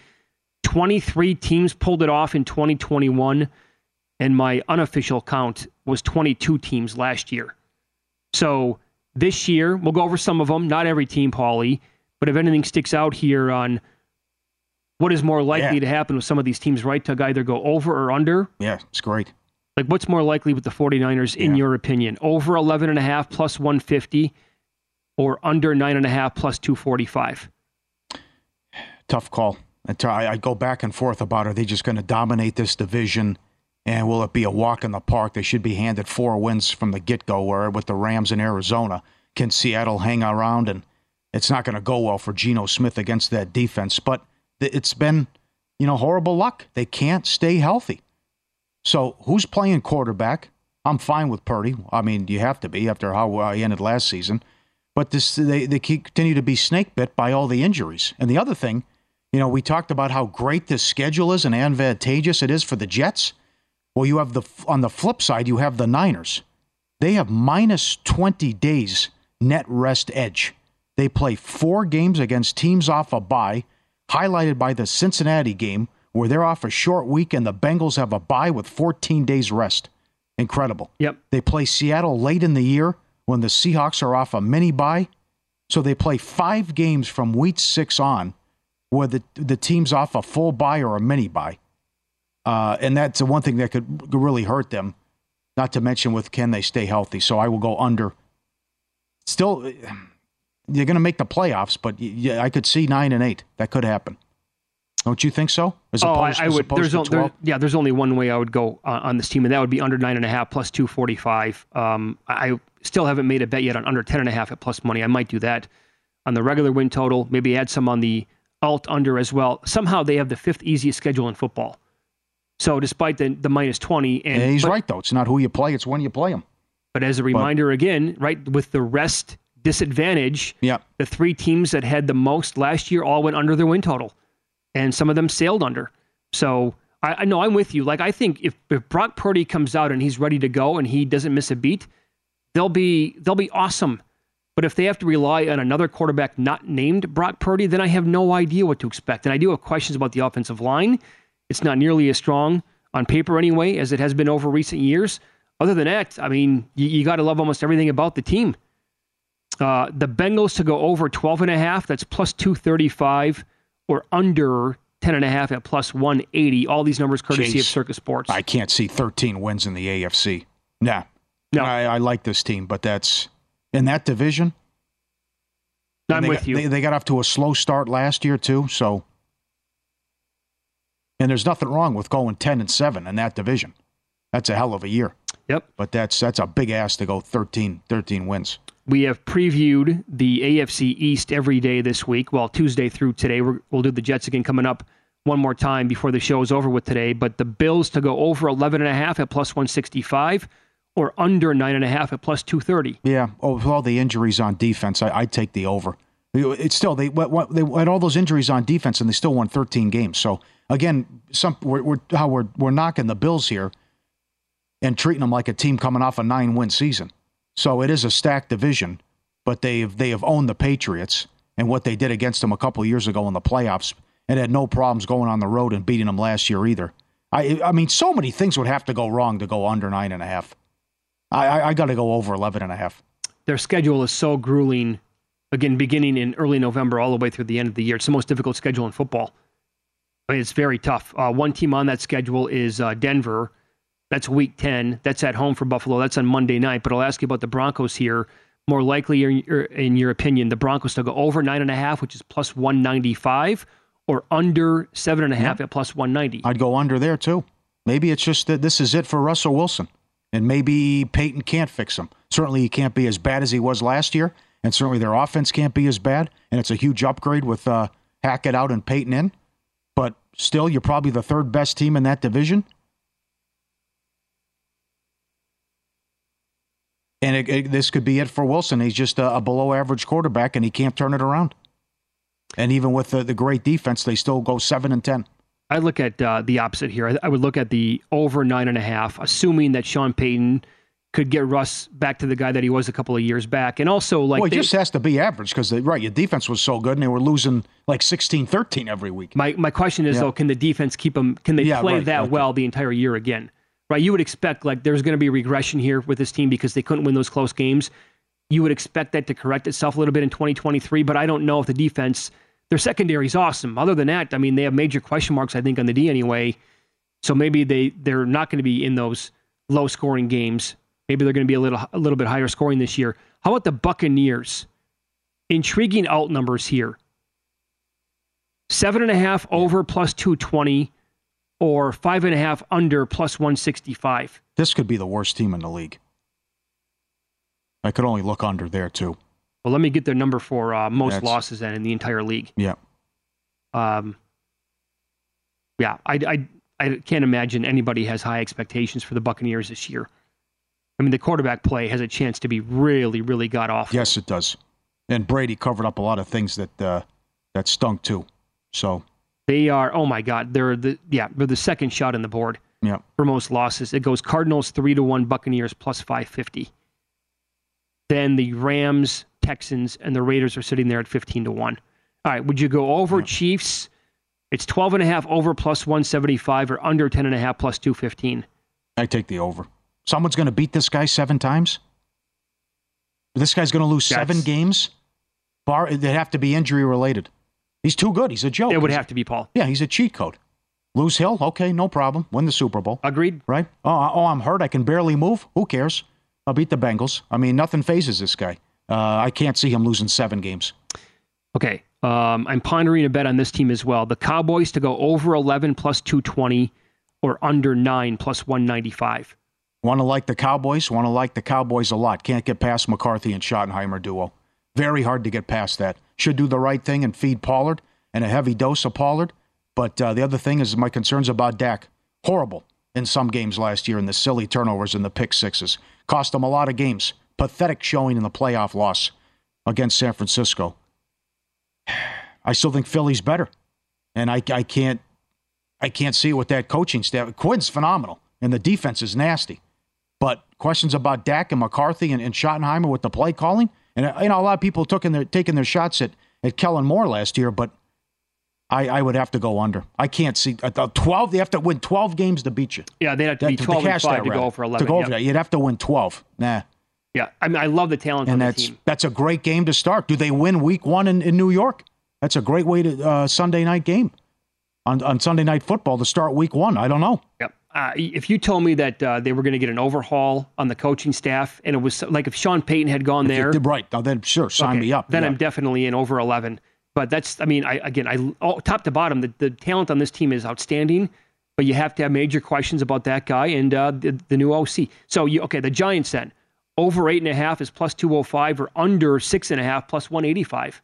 [SPEAKER 4] 23 teams pulled it off in 2021, and my unofficial count was 22 teams last year. So this year, we'll go over some of them, not every team, Paulie, but if anything sticks out here on what is more likely
[SPEAKER 6] Yeah.
[SPEAKER 4] to happen with some of these teams, right? To either go over or under.
[SPEAKER 6] Yeah, it's great.
[SPEAKER 4] Like, what's more likely with the 49ers, in
[SPEAKER 6] Yeah.
[SPEAKER 4] your opinion? Over 11.5 plus 150 or under 9.5 plus 245?
[SPEAKER 6] Tough call. And to- I, I go back and forth about are they just going to dominate this division? And will it be a walk in the park? They should be handed four wins from the get go, where with the Rams in Arizona, can Seattle hang around? And it's not going to go well for Geno Smith against that defense. But it's been, you know, horrible luck. They can't stay healthy. So who's playing quarterback? I'm fine with Purdy. I mean, you have to be after how he ended last season. But this, they, they continue to be snake bit by all the injuries. And the other thing, you know, we talked about how great this schedule is and advantageous it is for the Jets. Well, you have the on the flip side, you have the Niners. They have minus 20 days net rest edge. They play four games against teams off a bye, highlighted by the Cincinnati game, where they're off a short week and the Bengals have a bye with 14 days rest. Incredible.
[SPEAKER 4] Yep.
[SPEAKER 6] They play Seattle late in the year when the Seahawks are off a mini bye. So they play five games from week six on where the, the team's off a full bye or a mini bye. Uh, and that's the one thing that could really hurt them, not to mention with can they stay healthy. So I will go under. Still, you're going to make the playoffs, but yeah, I could see nine and eight. That could happen. Don't you think so? As
[SPEAKER 4] oh, I,
[SPEAKER 6] opposed,
[SPEAKER 4] I
[SPEAKER 6] as
[SPEAKER 4] would. There's there- yeah, there's only one way I would go uh, on this team, and that would be under nine and a half plus two forty five. Um, I I still haven't made a bet yet on under ten and a half at plus money. I might do that on the regular win total. Maybe add some on the alt under as well. Somehow they have the fifth easiest schedule in football. So despite the the minus twenty, and
[SPEAKER 6] Yeah, he's
[SPEAKER 4] but,
[SPEAKER 6] right though. It's not who you play; it's when you play them.
[SPEAKER 4] But as a reminder, again, right with the rest disadvantage,
[SPEAKER 6] Yeah.
[SPEAKER 4] the three teams that had the most last year all went under their win total, and some of them sailed under. So I, I know I'm with you. Like I think if, if Brock Purdy comes out and he's ready to go and he doesn't miss a beat, they'll be they'll be awesome. But if they have to rely on another quarterback not named Brock Purdy, then I have no idea what to expect. And I do have questions about the offensive line. It's not nearly as strong on paper anyway as it has been over recent years. Other than that, I mean, you, you got to love almost everything about the team. Uh, the Bengals to go over 12 and a half, that's plus 235, or under 10 and a half at plus 180. All these numbers courtesy
[SPEAKER 6] Jeez.
[SPEAKER 4] of Circa Sports.
[SPEAKER 6] I can't see 13 wins in the AFC. Nah.
[SPEAKER 4] No.
[SPEAKER 6] I, I like this team, but that's in that division.
[SPEAKER 4] I'm with
[SPEAKER 6] got,
[SPEAKER 4] you.
[SPEAKER 6] They, they got off to a slow start last year too, so and there's nothing wrong with going 10 and 7 in that division. That's a hell of a year.
[SPEAKER 4] Yep.
[SPEAKER 6] But that's that's a big ass to go 13 13 wins.
[SPEAKER 4] We have previewed the AFC East every day this week. Well, Tuesday through today. we will do the Jets again coming up one more time before the show is over with today. But the Bills to go over 11.5 at plus 165 or under 9.5 at plus 230.
[SPEAKER 6] Yeah. Oh, with all the injuries on defense, I, would take the over. It's still, they, they had all those injuries on defense and they still won 13 games. So, again, some we're, we're, how we're, we're knocking the Bills here and treating them like a team coming off a nine win season. So it is a stacked division, but they've they have owned the Patriots and what they did against them a couple years ago in the playoffs, and had no problems going on the road and beating them last year either. I I mean, so many things would have to go wrong to go under nine and a half. I I, I got to go over eleven and a half.
[SPEAKER 4] Their schedule is so grueling. Again, beginning in early November all the way through the end of the year, it's the most difficult schedule in football. I mean, it's very tough. Uh, one team on that schedule is uh, Denver that's week 10. That's at home for Buffalo. That's on Monday night. But I'll ask you about the Broncos here. More likely, in your opinion, the Broncos to go over 9.5, which is plus 195, or under 7.5 yeah. at plus 190?
[SPEAKER 6] I'd go under there, too. Maybe it's just that this is it for Russell Wilson. And maybe Payton can't fix him. Certainly, he can't be as bad as he was last year. And certainly, their offense can't be as bad. And it's a huge upgrade with uh, Hackett out and Payton in. But still, you're probably the third best team in that division. and it, it, this could be it for Wilson. He's just a, a, below average quarterback, and he can't turn it around. And even with the, the great defense, they still go seven and ten.
[SPEAKER 4] I look at uh, the opposite here. I, I, would look at the over nine and a half, assuming that Sean Payton could get Russ back to the guy that he was a couple of years back. And also, like,
[SPEAKER 6] well, he they, just has to be average because, right, your defense was so good and they were losing like 16 13 every week.
[SPEAKER 4] My, my question is, yeah. though, can the defense keep them, can they yeah, play right, that right. well the entire year again? right? You would expect like there's going to be regression here with this team because they couldn't win those close games. You would expect that to correct itself a little bit in 2023, but I don't know if the defense, their secondary is awesome. Other than that, I mean, they have major question marks, I think, on the D anyway. So maybe they they're not going to be in those low scoring games. Maybe they're going to be a little a little bit higher scoring this year. How about the Buccaneers? Intriguing out numbers here. Seven and a half over plus 220 or five and a half under plus 165.
[SPEAKER 6] This could be the worst team in the league. I could only look under there too.
[SPEAKER 4] Well, let me get their number for uh, most That's, losses then in the entire league.
[SPEAKER 6] Yeah.
[SPEAKER 4] Um. Yeah, I, I I can't imagine anybody has high expectations for the Buccaneers this year. I mean, the quarterback play has a chance to be really, really god awful.
[SPEAKER 6] Yes, it does. And Brady covered up a lot of things that uh, that stunk too. So
[SPEAKER 4] they are, oh my God, they're the yeah, they're the second shot in the board
[SPEAKER 6] yeah.
[SPEAKER 4] for most losses. It goes Cardinals three to one, Buccaneers plus five fifty. Then the Rams, Texans, and the Raiders are sitting there at fifteen to one. All right, would you go over yeah. Chiefs? It's 12 and a half over plus 175 or under 10 and a half plus 215.
[SPEAKER 6] I take the over. Someone's going to beat this guy seven times? This guy's going to lose That's, seven games? Bar, they have to be injury related. He's too good. He's a joke.
[SPEAKER 4] It would have to be Paul.
[SPEAKER 6] Yeah, he's a cheat code. Lose Hill, okay, no problem. Win the Super Bowl.
[SPEAKER 4] Agreed.
[SPEAKER 6] Right? Oh, oh, I'm hurt. I can barely move. Who cares? I'll beat the Bengals. I mean, nothing phases this guy. Uh, I can't see him losing seven games.
[SPEAKER 4] Okay. Um, I'm pondering a bet on this team as well. The Cowboys to go over 11 plus 220 or under 9 plus 195.
[SPEAKER 6] Want to like the Cowboys? Want to like the Cowboys a lot. Can't get past McCarthy and Schottenheimer duo. Very hard to get past that. Should do the right thing and feed Pollard and a heavy dose of Pollard. But uh, the other thing is my concerns about Dak. Horrible in some games last year in the silly turnovers and the pick sixes. Cost them a lot of games. Pathetic showing in the playoff loss against San Francisco. I still think Philly's better. And I, I can't I can't see with that coaching staff. Quinn's phenomenal, and the defense is nasty. But questions about Dak and McCarthy and, and Schottenheimer with the play calling – and you know, a lot of people took in their taking their shots at at Kellen Moore last year, but I, I would have to go under. I can't see uh, twelve. They have to win twelve games to beat you.
[SPEAKER 4] Yeah, they'd have to be twelve to, and five to go for eleven.
[SPEAKER 6] To go yep. over that, you'd have to win twelve. Nah.
[SPEAKER 4] Yeah, I mean, I love the talent
[SPEAKER 6] and that's,
[SPEAKER 4] team.
[SPEAKER 6] That's a great game to start. Do they win Week One in, in New York? That's a great way to uh, Sunday night game on on Sunday night football to start Week One. I don't know.
[SPEAKER 4] Yep. Uh, if you told me that uh, they were going to get an overhaul on the coaching staff, and it was like if Sean Payton had gone there,
[SPEAKER 6] right? Now then, sure, sign
[SPEAKER 4] okay,
[SPEAKER 6] me up.
[SPEAKER 4] Then
[SPEAKER 6] yeah.
[SPEAKER 4] I'm definitely in over eleven. But that's, I mean, I again, I oh, top to bottom, the, the talent on this team is outstanding. But you have to have major questions about that guy and uh, the, the new OC. So you okay? The Giants then Over eight and a half is plus 205 or under six and a half plus 185.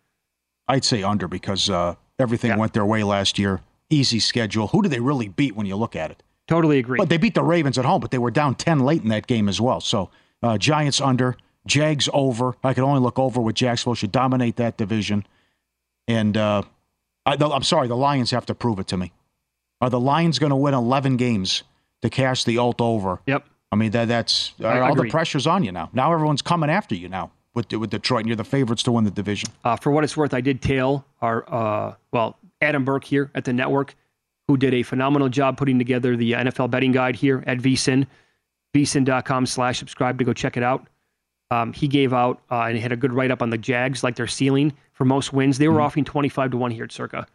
[SPEAKER 6] I'd say under because uh, everything yeah. went their way last year. Easy schedule. Who do they really beat when you look at it?
[SPEAKER 4] Totally agree.
[SPEAKER 6] But they beat the Ravens at home, but they were down 10 late in that game as well. So uh, Giants under, Jags over. I could only look over with Jacksonville. Should dominate that division. And uh, I, am sorry, the Lions have to prove it to me. Are the Lions going to win 11 games to cash the alt over?
[SPEAKER 4] Yep.
[SPEAKER 6] I mean, that that's uh, all the pressure's on you now. Now everyone's coming after you now with with Detroit, and you're the favorites to win the division.
[SPEAKER 4] Uh, for what it's worth, I did tail our uh, well Adam Burke here at the network, who did a phenomenal job putting together the NFL betting guide here at VSIN, vsin.com slash subscribe to go check it out. Um, he gave out uh, and he had a good write up on the Jags, like their ceiling for most wins. They were mm-hmm. offering 25 to 1 here at Circa.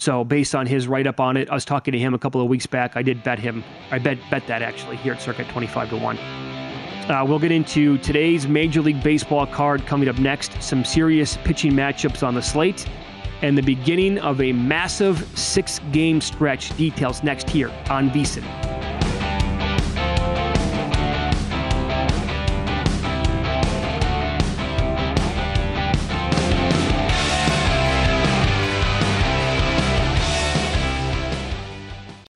[SPEAKER 4] So based on his write up on it, I was talking to him a couple of weeks back. I did bet him. I bet bet that actually here at Circa 25 to 1. Uh, we'll get into today's Major League Baseball card coming up next. Some serious pitching matchups on the slate and the beginning of a massive six game stretch. Details next here on VSIN.